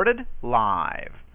recorded live.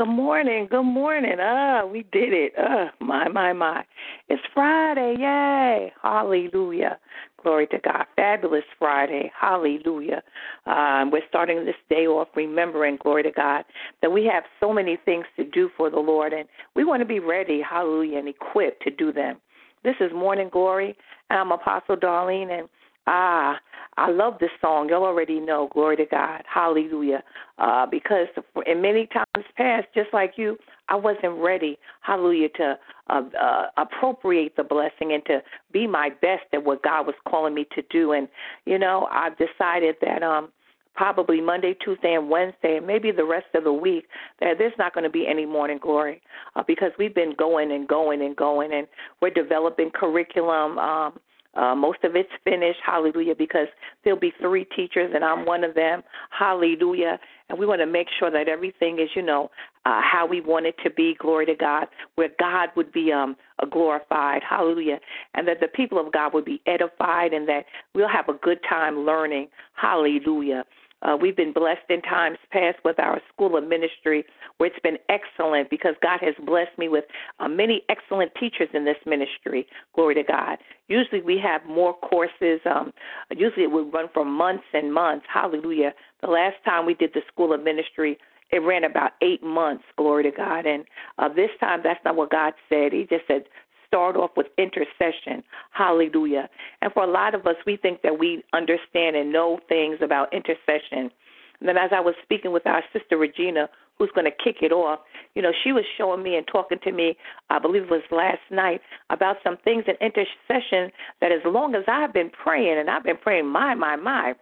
Good morning. Good morning. Ah, we did it. Uh, my, my, my. It's Friday. Yay. Hallelujah. Glory to God. Fabulous Friday. Hallelujah. Um, we're starting this day off remembering, glory to God, that we have so many things to do for the Lord, and we want to be ready, hallelujah, and equipped to do them. This is Morning Glory. I'm Apostle Darlene, and Ah, I love this song. Y'all already know. Glory to God. Hallelujah. Uh, because in many times past, just like you, I wasn't ready. Hallelujah. To uh, uh, appropriate the blessing and to be my best at what God was calling me to do. And you know, I've decided that um probably Monday, Tuesday, and Wednesday, and maybe the rest of the week, that there's not going to be any morning glory uh, because we've been going and going and going, and we're developing curriculum. Um, uh, most of it's finished, hallelujah, because there'll be three teachers and I'm one of them, hallelujah. And we want to make sure that everything is, you know, uh, how we want it to be, glory to God, where God would be um, glorified, hallelujah, and that the people of God would be edified and that we'll have a good time learning, hallelujah. Uh, we've been blessed in times past with our school of ministry, where it's been excellent because God has blessed me with uh, many excellent teachers in this ministry. Glory to God. Usually we have more courses. Um, usually it would run for months and months. Hallelujah. The last time we did the school of ministry, it ran about eight months. Glory to God. And uh, this time, that's not what God said. He just said start off with intercession. Hallelujah. And for a lot of us, we think that we understand and know things about intercession. And then as I was speaking with our sister Regina, who's going to kick it off, you know, she was showing me and talking to me, I believe it was last night, about some things in intercession that as long as I've been praying, and I've been praying, my, my, my,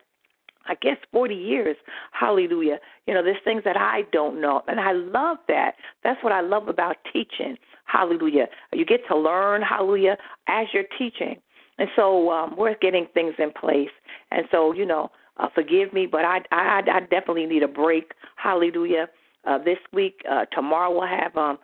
I guess 40 years. Hallelujah. You know, there's things that I don't know. And I love that. That's what I love about teaching. Hallelujah. You get to learn, hallelujah, as you're teaching. And so um, we're getting things in place. And so, you know, uh, forgive me, but I, I, I definitely need a break. Hallelujah. Uh, this week, uh, tomorrow we'll have um,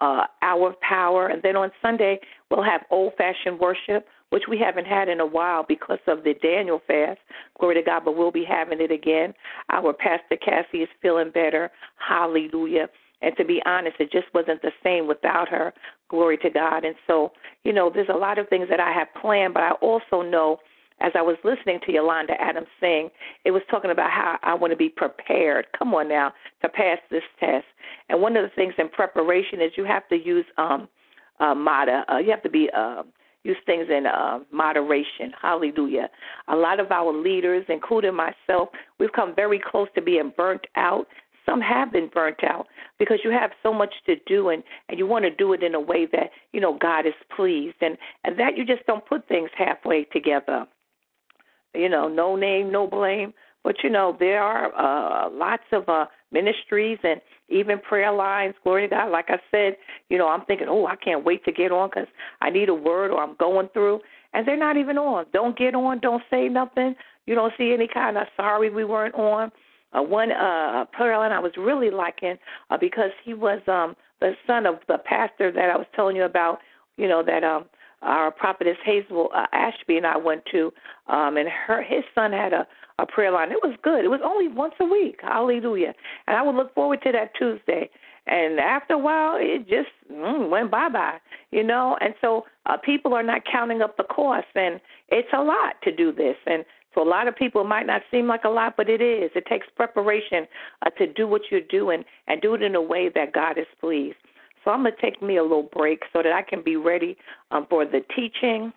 uh, Hour of Power. And then on Sunday, we'll have old fashioned worship which we haven't had in a while because of the Daniel fast. Glory to God, but we'll be having it again. Our Pastor Cassie is feeling better. Hallelujah. And to be honest, it just wasn't the same without her. Glory to God. And so, you know, there's a lot of things that I have planned, but I also know as I was listening to Yolanda Adams sing, it was talking about how I want to be prepared. Come on now, to pass this test. And one of the things in preparation is you have to use um uh MATA. Uh, you have to be uh use things in uh, moderation. Hallelujah. A lot of our leaders, including myself, we've come very close to being burnt out. Some have been burnt out because you have so much to do and, and you want to do it in a way that, you know, God is pleased and, and that you just don't put things halfway together. You know, no name, no blame. But you know, there are uh, lots of uh, ministries and even prayer lines. Glory to God. Like I said, you know, I'm thinking, oh, I can't wait to get on because I need a word or I'm going through, and they're not even on. Don't get on. Don't say nothing. You don't see any kind of sorry we weren't on. Uh, one uh, prayer line I was really liking uh, because he was um, the son of the pastor that I was telling you about. You know that um, our prophetess Hazel uh, Ashby and I went to, um, and her his son had a a prayer line. It was good. It was only once a week. Hallelujah. And I would look forward to that Tuesday. And after a while, it just mm, went bye bye, you know. And so uh, people are not counting up the cost, and it's a lot to do this. And so a lot of people it might not seem like a lot, but it is. It takes preparation uh, to do what you're doing and do it in a way that God is pleased. So I'm going to take me a little break so that I can be ready um, for the teaching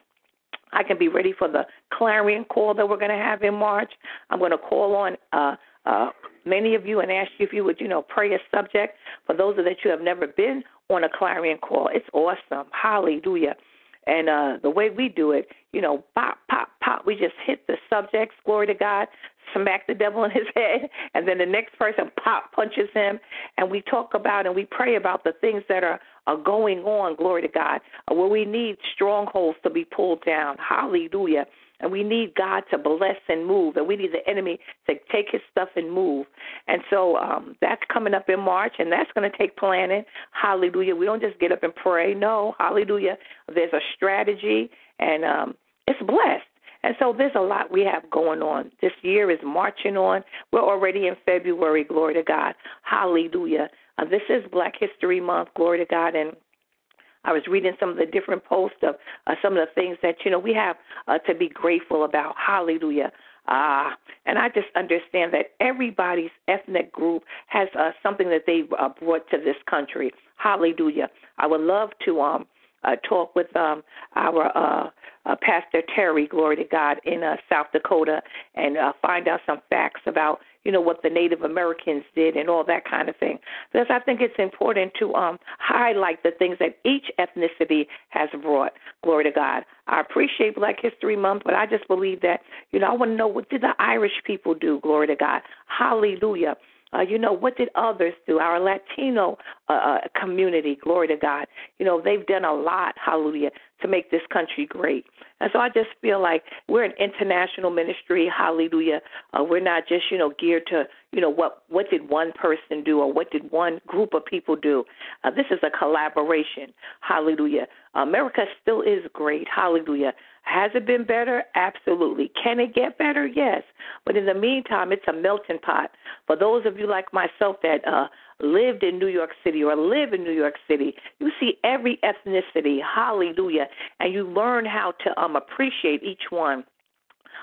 I can be ready for the clarion call that we're going to have in March. I'm going to call on uh, uh, many of you and ask you if you would, you know, pray a subject. For those of that you have never been on a clarion call, it's awesome. Hallelujah. And uh, the way we do it, you know, pop, pop, pop, we just hit the subjects, glory to God, smack the devil in his head, and then the next person pop punches him, and we talk about and we pray about the things that are, are going on, glory to God, uh, where we need strongholds to be pulled down. Hallelujah. And we need God to bless and move, and we need the enemy to take his stuff and move. And so um, that's coming up in March, and that's going to take planning. Hallelujah. We don't just get up and pray. No, hallelujah. There's a strategy, and um, it's blessed. And so there's a lot we have going on. This year is marching on. We're already in February, glory to God. Hallelujah. Uh, this is Black History Month. Glory to God. And I was reading some of the different posts of uh, some of the things that you know we have uh, to be grateful about. Hallelujah. Ah, and I just understand that everybody's ethnic group has uh, something that they uh, brought to this country. Hallelujah. I would love to um uh, talk with um, our uh, uh, Pastor Terry, glory to God, in uh, South Dakota, and uh, find out some facts about you know what the Native Americans did and all that kind of thing. Because I think it's important to um, highlight the things that each ethnicity has brought. Glory to God. I appreciate Black History Month, but I just believe that you know I want to know what did the Irish people do. Glory to God. Hallelujah. Uh, you know, what did others do? Our Latino uh, uh, community, glory to God. You know, they've done a lot, hallelujah, to make this country great. And so I just feel like we're an international ministry, hallelujah. Uh, we're not just, you know, geared to, you know, what what did one person do or what did one group of people do. Uh, this is a collaboration, hallelujah. America still is great, hallelujah. Has it been better? Absolutely. Can it get better? Yes. But in the meantime, it's a melting pot. For those of you like myself that uh, lived in New York City or live in New York City, you see every ethnicity, hallelujah, and you learn how to um, appreciate each one.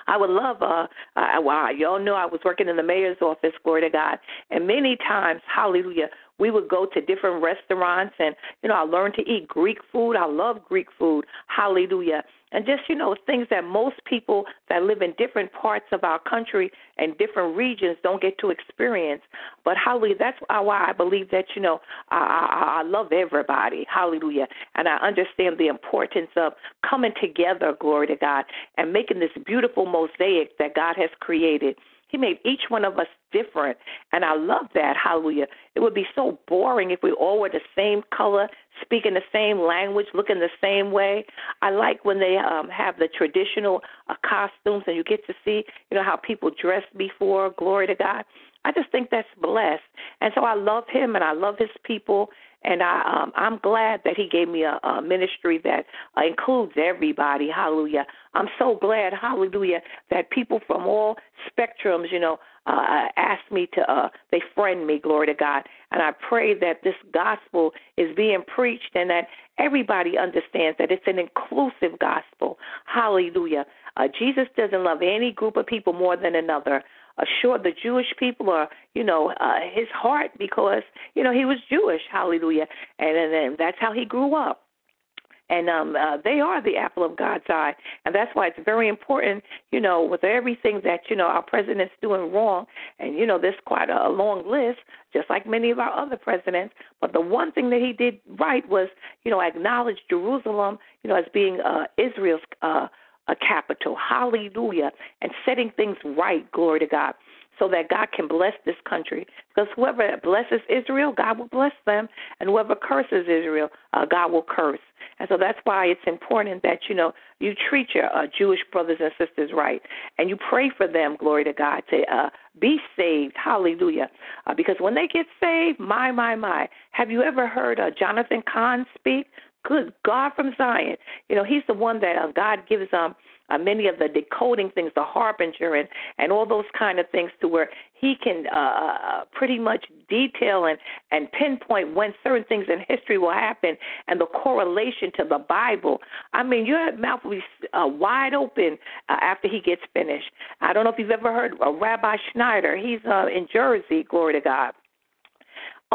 I would love, uh, uh, wow, y'all know I was working in the mayor's office, glory to God, and many times, hallelujah, we would go to different restaurants and, you know, I learned to eat Greek food. I love Greek food, hallelujah and just you know things that most people that live in different parts of our country and different regions don't get to experience. But hallelujah, that's why I believe that you know I, I, I love everybody, hallelujah, and I understand the importance of coming together, glory to God, and making this beautiful mosaic that God has created. He made each one of us different. And I love that. Hallelujah. It would be so boring if we all were the same color, speaking the same language, looking the same way. I like when they um, have the traditional uh, costumes and you get to see, you know, how people dressed before. Glory to God. I just think that's blessed. And so I love him and I love his people and I um I'm glad that he gave me a, a ministry that uh, includes everybody. Hallelujah. I'm so glad, hallelujah, that people from all spectrums, you know, uh ask me to uh they friend me, glory to God. And I pray that this gospel is being preached and that everybody understands that it's an inclusive gospel. Hallelujah. Uh, Jesus doesn't love any group of people more than another assure the Jewish people or you know uh, his heart because you know he was Jewish. Hallelujah, and and, and that's how he grew up. And um, uh, they are the apple of God's eye, and that's why it's very important, you know, with everything that you know our president's doing wrong, and you know there's quite a, a long list, just like many of our other presidents. But the one thing that he did right was, you know, acknowledge Jerusalem, you know, as being uh, Israel's uh, a capital. Hallelujah. And setting things right, glory to God, so that God can bless this country. Because whoever blesses Israel, God will bless them. And whoever curses Israel, uh, God will curse. And so that's why it's important that, you know, you treat your uh, Jewish brothers and sisters right. And you pray for them, glory to God, to uh, be saved. Hallelujah. Uh, because when they get saved, my, my, my. Have you ever heard uh, Jonathan Cahn speak? Good God from Zion. You know, he's the one that uh, God gives um uh, many of the decoding things, the harbinger and and all those kind of things, to where he can uh, uh, pretty much detail and and pinpoint when certain things in history will happen and the correlation to the Bible. I mean, your mouth will be uh, wide open uh, after he gets finished. I don't know if you've ever heard of Rabbi Schneider. He's uh, in Jersey. Glory to God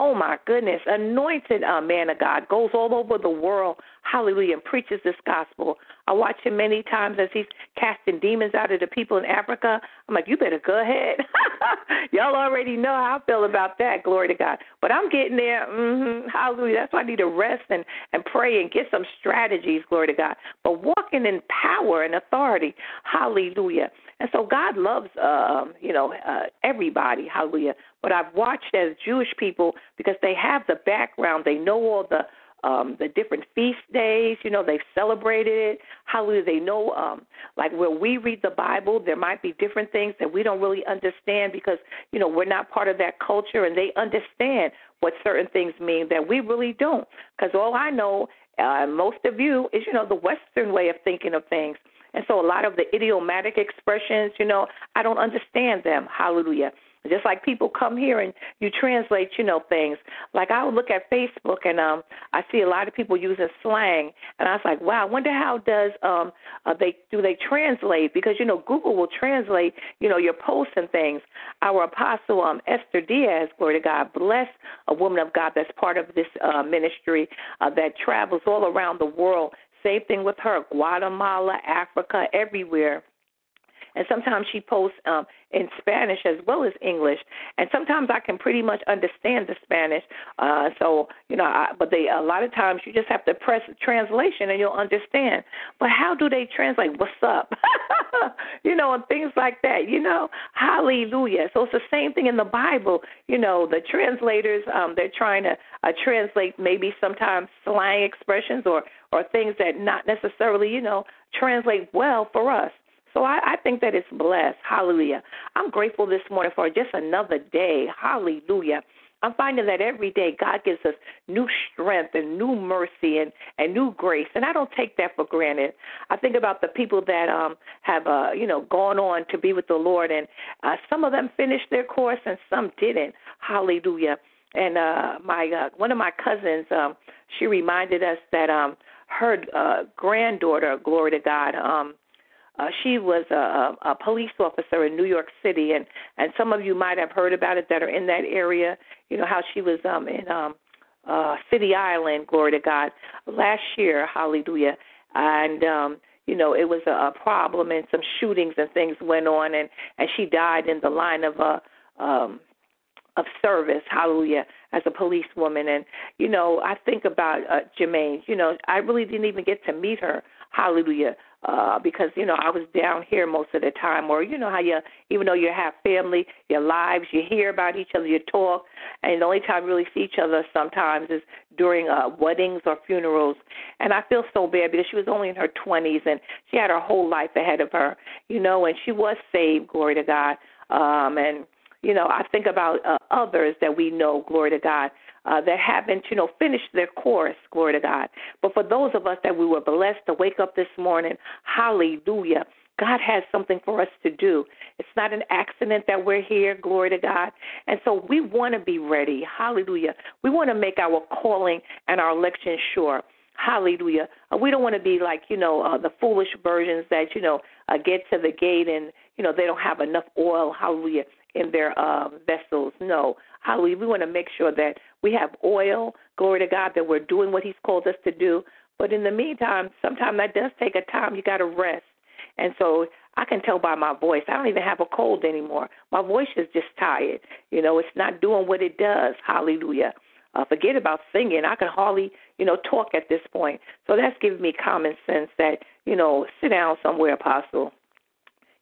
Oh my goodness, anointed uh, man of God goes all over the world, hallelujah, and preaches this gospel. I watch him many times as he's casting demons out of the people in Africa. I'm like, you better go ahead. Y'all already know how I feel about that. Glory to God. But I'm getting there. Mm-hmm, hallelujah. That's why I need to rest and and pray and get some strategies. Glory to God. But walking in power and authority. Hallelujah. And so God loves, um, you know, uh, everybody. Hallelujah. But I've watched as Jewish people because they have the background, they know all the um the different feast days you know they've celebrated it hallelujah they know um like where we read the bible there might be different things that we don't really understand because you know we're not part of that culture and they understand what certain things mean that we really don't because all i know uh, most of you is you know the western way of thinking of things and so a lot of the idiomatic expressions, you know, I don't understand them. Hallelujah. Just like people come here and you translate, you know, things. Like I would look at Facebook and um I see a lot of people using slang and I was like, Wow, I wonder how does um uh, they do they translate because you know Google will translate, you know, your posts and things. Our apostle um Esther Diaz, glory to God, bless a woman of God that's part of this uh ministry uh, that travels all around the world. Same thing with her, Guatemala, Africa, everywhere and sometimes she posts um, in Spanish as well as English, and sometimes I can pretty much understand the Spanish. Uh, so you know, I, but they a lot of times you just have to press translation and you'll understand. But how do they translate? What's up? you know, and things like that. You know, hallelujah. So it's the same thing in the Bible. You know, the translators um, they're trying to uh, translate maybe sometimes slang expressions or or things that not necessarily you know translate well for us. So I, I think that it's blessed. Hallelujah. I'm grateful this morning for just another day. Hallelujah. I'm finding that every day God gives us new strength and new mercy and, and new grace, and I don't take that for granted. I think about the people that um have uh you know gone on to be with the Lord, and uh, some of them finished their course and some didn't. Hallelujah. And uh my uh, one of my cousins, um, she reminded us that um her uh, granddaughter, glory to God, um uh, she was a, a police officer in New York City, and and some of you might have heard about it that are in that area. You know how she was um, in um, uh, City Island, glory to God, last year, hallelujah, and um, you know it was a, a problem, and some shootings and things went on, and and she died in the line of a. Um, of service, hallelujah, as a policewoman. And, you know, I think about uh, Jermaine, you know, I really didn't even get to meet her, hallelujah, uh, because you know I was down here most of the time, or you know how you, even though you have family, your lives, you hear about each other, you talk, and the only time you really see each other sometimes is during uh, weddings or funerals. And I feel so bad because she was only in her 20s and she had her whole life ahead of her, you know, and she was saved, glory to God. Um, and you know, I think about uh, others that we know, glory to God, uh, that haven't, you know, finished their course, glory to God. But for those of us that we were blessed to wake up this morning, hallelujah. God has something for us to do. It's not an accident that we're here, glory to God. And so we want to be ready. Hallelujah. We want to make our calling and our election sure. Hallelujah. Uh, we don't want to be like, you know, uh, the foolish versions that, you know, uh, get to the gate and, you know, they don't have enough oil. Hallelujah in their uh, vessels. No. Hallelujah. We want to make sure that we have oil, glory to God, that we're doing what He's called us to do. But in the meantime, sometimes that does take a time. You got to rest. And so I can tell by my voice. I don't even have a cold anymore. My voice is just tired. You know, it's not doing what it does. Hallelujah. Uh, forget about singing. I can hardly, you know, talk at this point. So that's giving me common sense that, you know, sit down somewhere, Apostle,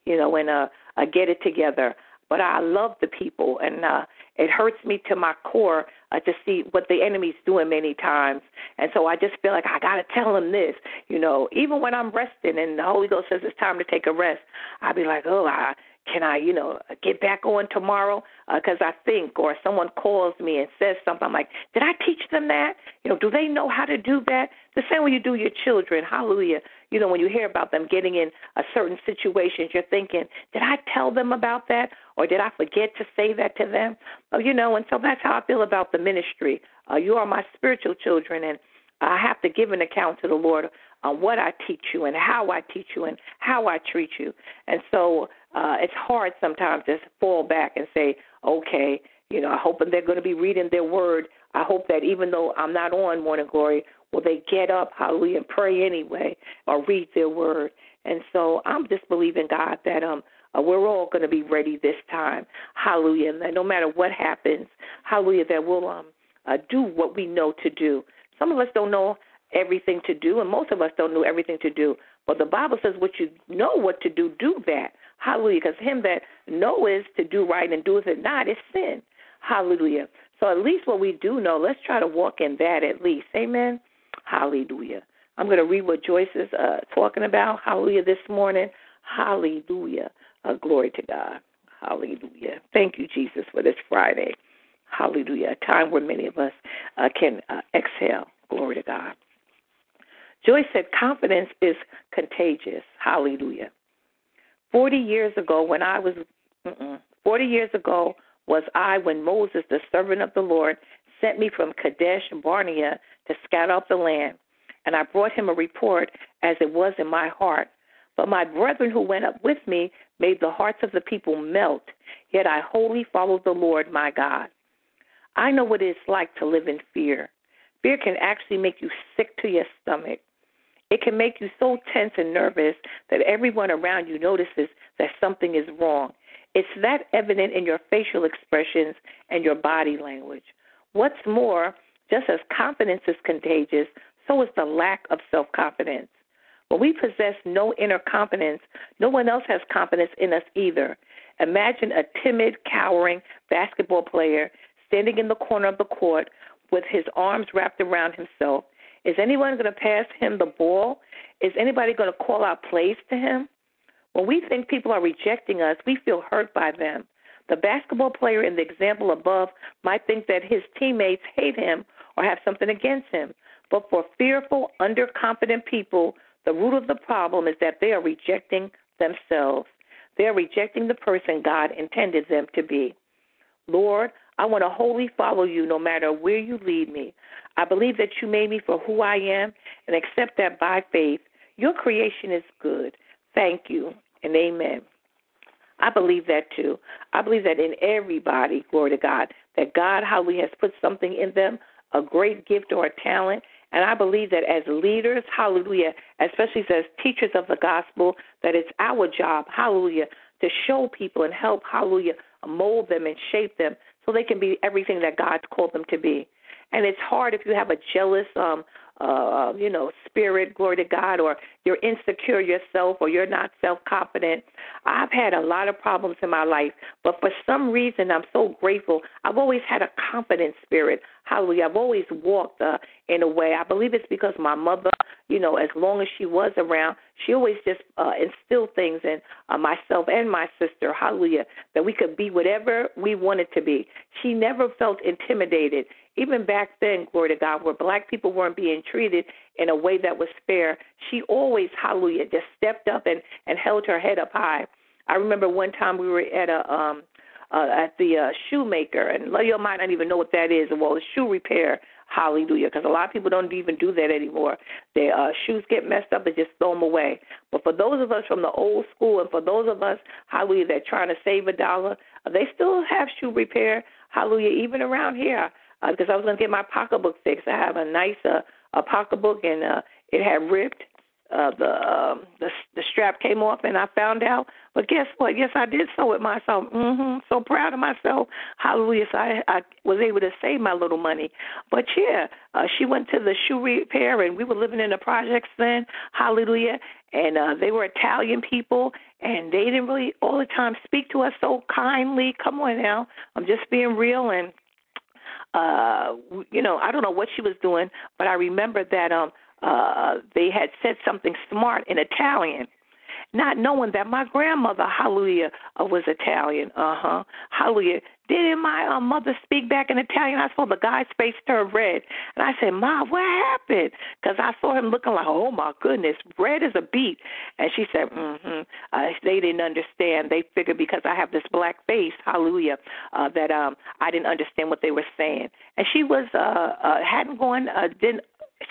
you know, and uh, uh, get it together but I love the people, and uh, it hurts me to my core uh, to see what the enemy's doing many times. And so I just feel like I got to tell him this, you know, even when I'm resting and the Holy Ghost says it's time to take a rest, I'll be like, oh, I can I, you know, get back on tomorrow? Because uh, I think, or someone calls me and says something, I'm like, did I teach them that? You know, do they know how to do that? The same way you do your children. Hallelujah. You know, when you hear about them getting in a certain situation, you're thinking, did I tell them about that? Or did I forget to say that to them? Uh, you know, and so that's how I feel about the ministry. Uh, you are my spiritual children, and I have to give an account to the Lord on what I teach you and how I teach you and how I treat you. And so uh, it's hard sometimes to fall back and say, okay, you know, I hope they're going to be reading their word. I hope that even though I'm not on Morning Glory, will they get up, hallelujah, and pray anyway or read their word. And so I'm just believing God that um uh, we're all going to be ready this time, hallelujah. And that no matter what happens, hallelujah, that we'll um uh, do what we know to do. Some of us don't know everything to do, and most of us don't know everything to do. But the Bible says, what you know what to do, do that. Hallelujah. Because him that knoweth to do right and doeth it not is sin. Hallelujah. So at least what we do know, let's try to walk in that at least. Amen. Hallelujah. I'm going to read what Joyce is uh, talking about. Hallelujah this morning. Hallelujah. Uh, glory to God. Hallelujah. Thank you, Jesus, for this Friday. Hallelujah. A time where many of us uh, can uh, exhale. Glory to God. Joyce said, confidence is contagious. Hallelujah. 40 years ago, when I was, 40 years ago, was I when Moses, the servant of the Lord, sent me from Kadesh Barnea to scout out the land. And I brought him a report as it was in my heart. But my brethren who went up with me made the hearts of the people melt. Yet I wholly followed the Lord my God. I know what it's like to live in fear. Fear can actually make you sick to your stomach. It can make you so tense and nervous that everyone around you notices that something is wrong. It's that evident in your facial expressions and your body language. What's more, just as confidence is contagious, so is the lack of self confidence. When we possess no inner confidence, no one else has confidence in us either. Imagine a timid, cowering basketball player standing in the corner of the court with his arms wrapped around himself. Is anyone going to pass him the ball? Is anybody going to call out plays to him? When we think people are rejecting us, we feel hurt by them. The basketball player in the example above might think that his teammates hate him or have something against him. But for fearful, underconfident people, the root of the problem is that they are rejecting themselves. They are rejecting the person God intended them to be. Lord, I want to wholly follow you no matter where you lead me. I believe that you made me for who I am and accept that by faith. Your creation is good. Thank you and amen. I believe that too. I believe that in everybody, glory to God, that God, He has put something in them, a great gift or a talent. And I believe that as leaders, hallelujah, especially as teachers of the gospel, that it's our job, hallelujah, to show people and help, hallelujah, mold them and shape them so they can be everything that God's called them to be. And it's hard if you have a jealous, um, uh, you know, spirit, glory to God, or you're insecure yourself, or you're not self confident. I've had a lot of problems in my life, but for some reason, I'm so grateful. I've always had a confident spirit. Hallelujah. I've always walked uh, in a way. I believe it's because my mother, you know, as long as she was around, she always just uh, instilled things in uh, myself and my sister. Hallelujah. That we could be whatever we wanted to be. She never felt intimidated even back then, glory to God, where black people weren't being treated in a way that was fair, she always, hallelujah, just stepped up and, and held her head up high. I remember one time we were at a um uh, at the uh, shoemaker, and a lot of you might not even know what that is. Well, shoe repair, hallelujah, because a lot of people don't even do that anymore. Their uh, shoes get messed up and just throw them away. But for those of us from the old school, and for those of us, hallelujah, that trying to save a dollar, uh, they still have shoe repair, hallelujah, even around here uh, because I was going to get my pocketbook fixed. I have a nice uh, a pocketbook, and uh, it had ripped. Uh, the um, the the strap came off, and I found out. But guess what? Yes, I did sew it myself. Mhm. So proud of myself. Hallelujah! So I I was able to save my little money. But yeah, uh, she went to the shoe repair, and we were living in the projects then. Hallelujah! And uh, they were Italian people, and they didn't really all the time speak to us so kindly. Come on now, I'm just being real and uh you know i don't know what she was doing but i remember that um uh they had said something smart in italian not knowing that my grandmother, hallelujah, uh, was Italian. Uh huh. Hallelujah. Didn't my uh, mother speak back in Italian? I saw the guy's face turn red. And I said, Ma, what happened? Because I saw him looking like, oh my goodness, red as a beet. And she said, mm hmm. Uh, they didn't understand. They figured because I have this black face, hallelujah, uh, that um I didn't understand what they were saying. And she was, uh, uh hadn't gone, uh, didn't,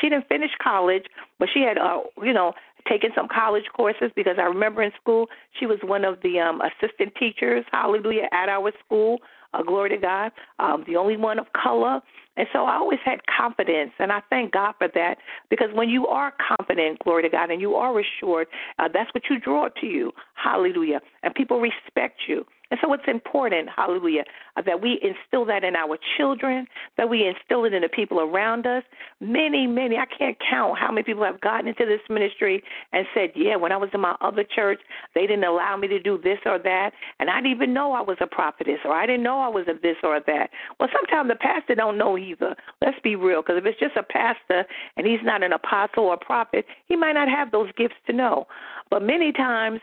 she didn't finish college, but she had, uh, you know, taken some college courses because I remember in school she was one of the um, assistant teachers, hallelujah, at our school. Uh, glory to God, um, the only one of color. And so I always had confidence, and I thank God for that because when you are confident, glory to God, and you are assured, uh, that's what you draw to you. Hallelujah. And people respect you. And so it's important, hallelujah, that we instill that in our children, that we instill it in the people around us. Many, many, I can't count how many people have gotten into this ministry and said, Yeah, when I was in my other church, they didn't allow me to do this or that, and I didn't even know I was a prophetess, or I didn't know I was a this or that. Well, sometimes the pastor don't know either. Let's be real, because if it's just a pastor and he's not an apostle or prophet, he might not have those gifts to know. But many times,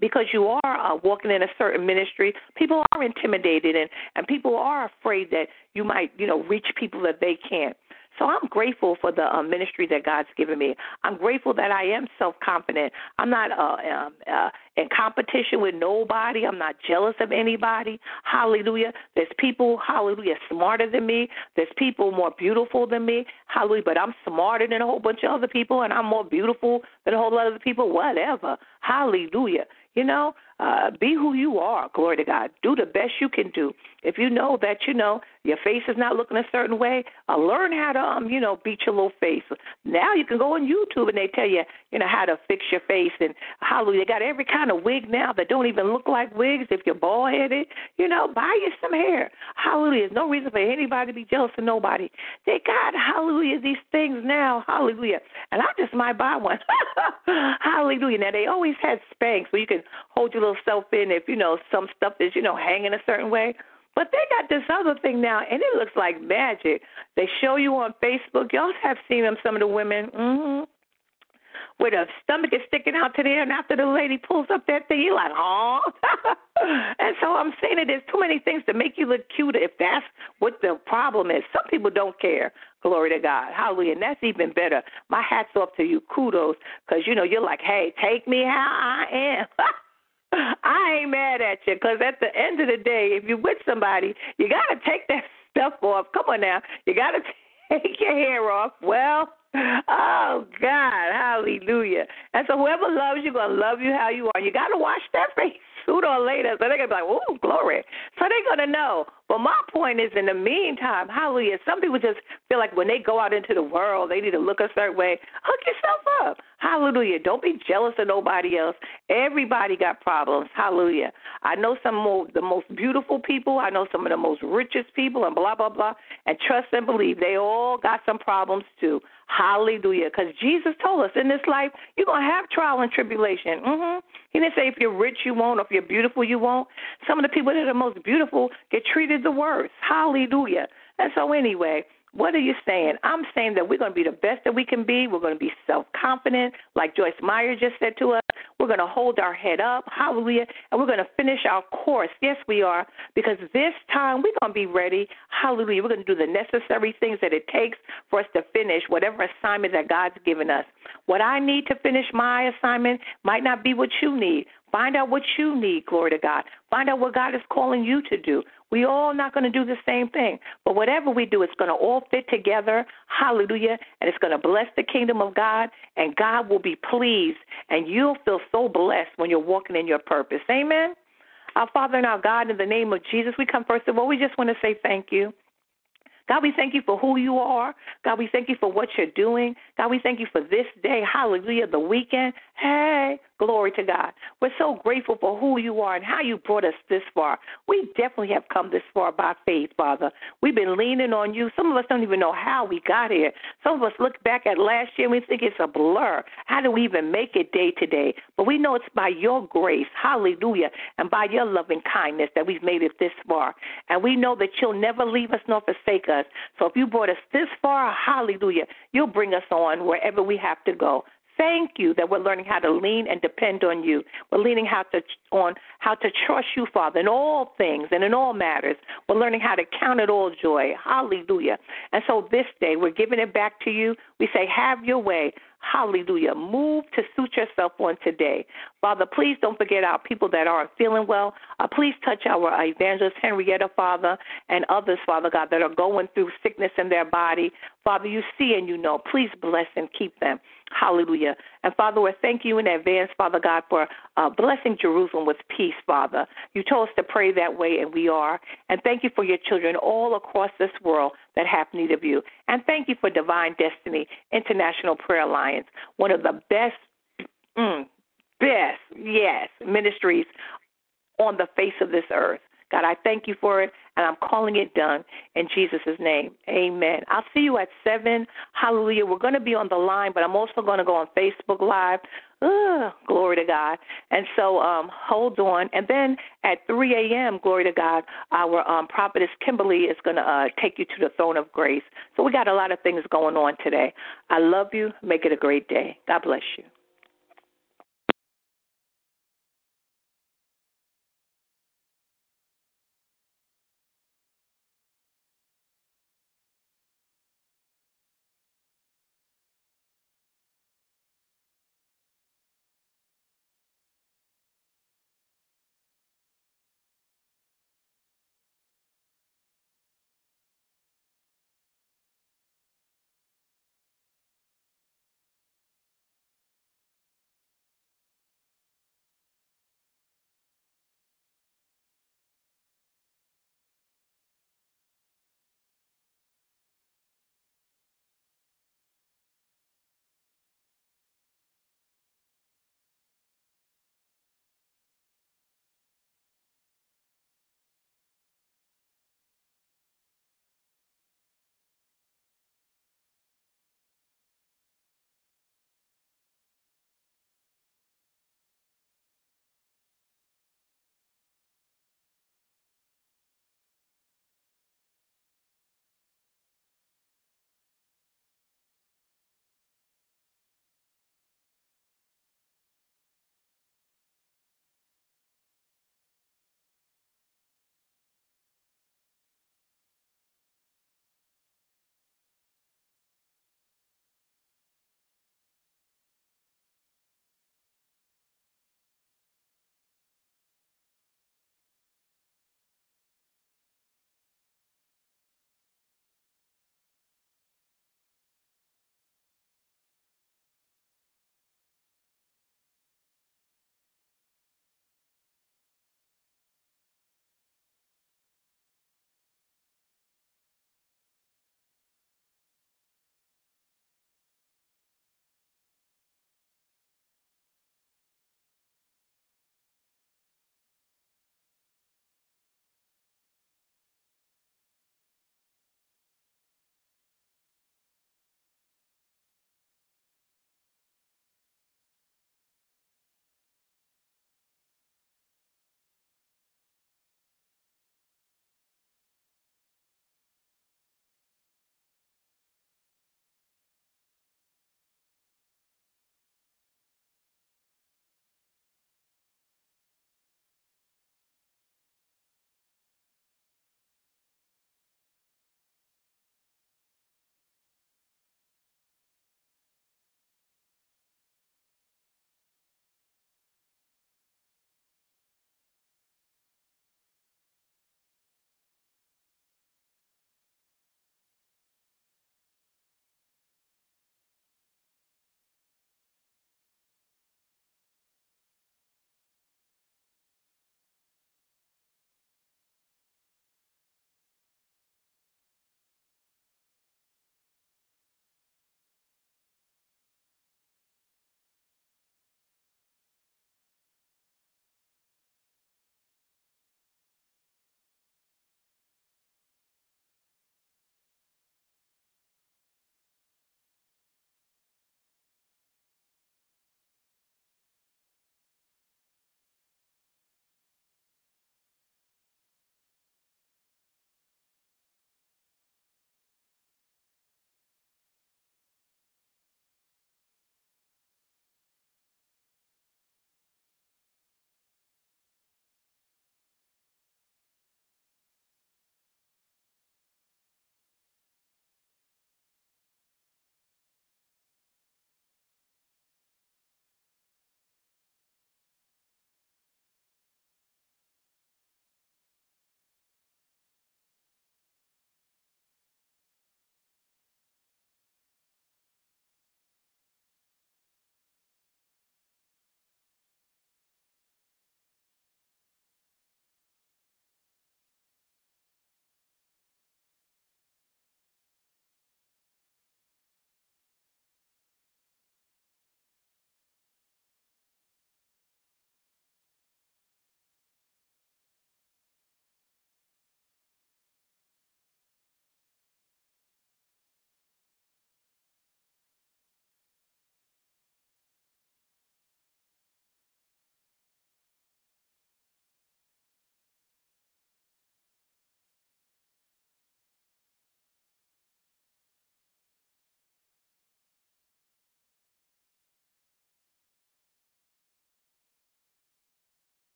because you are uh, walking in a certain ministry, people are intimidated and and people are afraid that you might you know reach people that they can't. So I'm grateful for the uh, ministry that God's given me. I'm grateful that I am self confident. I'm not uh, um, uh, in competition with nobody. I'm not jealous of anybody. Hallelujah. There's people, hallelujah, smarter than me. There's people more beautiful than me. Hallelujah. But I'm smarter than a whole bunch of other people, and I'm more beautiful than a whole lot of other people. Whatever. Hallelujah. You know, uh, be who you are. Glory to God. Do the best you can do. If you know that you know your face is not looking a certain way, uh, learn how to um you know beat your little face. Now you can go on YouTube and they tell you you know how to fix your face and hallelujah. They got every kind of wig now that don't even look like wigs. If you're bald headed, you know, buy you some hair. Hallelujah. There's no reason for anybody to be jealous of nobody. They got hallelujah these things now. Hallelujah. And I just might buy one. hallelujah. Now they always had Spanx where you can hold your little self in if you know some stuff is you know hanging a certain way. But they got this other thing now, and it looks like magic. They show you on Facebook. Y'all have seen them, some of the women, mm-hmm, where the stomach is sticking out to there, and after the lady pulls up that thing, you're like, oh. and so I'm saying that there's too many things to make you look cute if that's what the problem is. Some people don't care. Glory to God. Hallelujah. And that's even better. My hat's off to you. Kudos. Because, you know, you're like, hey, take me how I am. I ain't mad at you because at the end of the day, if you're with somebody, you got to take that stuff off. Come on now. You got to take your hair off. Well, oh, God. Hallelujah. And so whoever loves you, going to love you how you are. You got to wash that face sooner or later. So they're going to be like, oh, glory. So they're going to know. But my point is, in the meantime, hallelujah, some people just feel like when they go out into the world, they need to look a certain way. Hook yourself up. Hallelujah. Don't be jealous of nobody else. Everybody got problems. Hallelujah. I know some of the most beautiful people. I know some of the most richest people and blah, blah, blah. And trust and believe they all got some problems too. Hallelujah. Because Jesus told us in this life, you're going to have trial and tribulation. Mm-hmm. He didn't say if you're rich, you won't, or if you're beautiful, you won't. Some of the people that are the most beautiful get treated the worst. Hallelujah. And so, anyway, what are you saying? I'm saying that we're going to be the best that we can be. We're going to be self confident, like Joyce Meyer just said to us. We're going to hold our head up, hallelujah, and we're going to finish our course. Yes, we are, because this time we're going to be ready, hallelujah. We're going to do the necessary things that it takes for us to finish whatever assignment that God's given us. What I need to finish my assignment might not be what you need. Find out what you need, glory to God. Find out what God is calling you to do. We all not going to do the same thing, but whatever we do, it's going to all fit together. Hallelujah. And it's going to bless the kingdom of God, and God will be pleased, and you'll feel so blessed when you're walking in your purpose. Amen. Our Father and our God, in the name of Jesus, we come first of all, we just want to say thank you. God, we thank you for who you are. God, we thank you for what you're doing. God, we thank you for this day. Hallelujah. The weekend. Hey, glory to God. We're so grateful for who you are and how you brought us this far. We definitely have come this far by faith, Father. We've been leaning on you. Some of us don't even know how we got here. Some of us look back at last year and we think it's a blur. How do we even make it day to day? But we know it's by your grace, hallelujah, and by your loving kindness that we've made it this far. And we know that you'll never leave us nor forsake us. So if you brought us this far, hallelujah, you'll bring us on wherever we have to go. Thank you that we're learning how to lean and depend on you. We're learning how to on how to trust you, Father, in all things and in all matters. We're learning how to count it all joy. Hallelujah. And so this day we're giving it back to you. We say, have your way. Hallelujah. Move to suit yourself on today. Father, please don't forget our people that aren't feeling well. Uh, please touch our evangelist Henrietta, Father, and others, Father God, that are going through sickness in their body. Father, you see and you know. Please bless and keep them. Hallelujah. And Father, we thank you in advance, Father God, for uh, blessing Jerusalem with peace, Father. You told us to pray that way, and we are. And thank you for your children all across this world that have need of you. And thank you for Divine Destiny International Prayer Alliance, one of the best, mm, best, yes, ministries on the face of this earth. God, I thank you for it, and I'm calling it done in Jesus' name. Amen. I'll see you at 7. Hallelujah. We're going to be on the line, but I'm also going to go on Facebook Live. Ugh, glory to God. And so um, hold on. And then at 3 a.m., glory to God, our um, prophetess Kimberly is going to uh, take you to the throne of grace. So we got a lot of things going on today. I love you. Make it a great day. God bless you.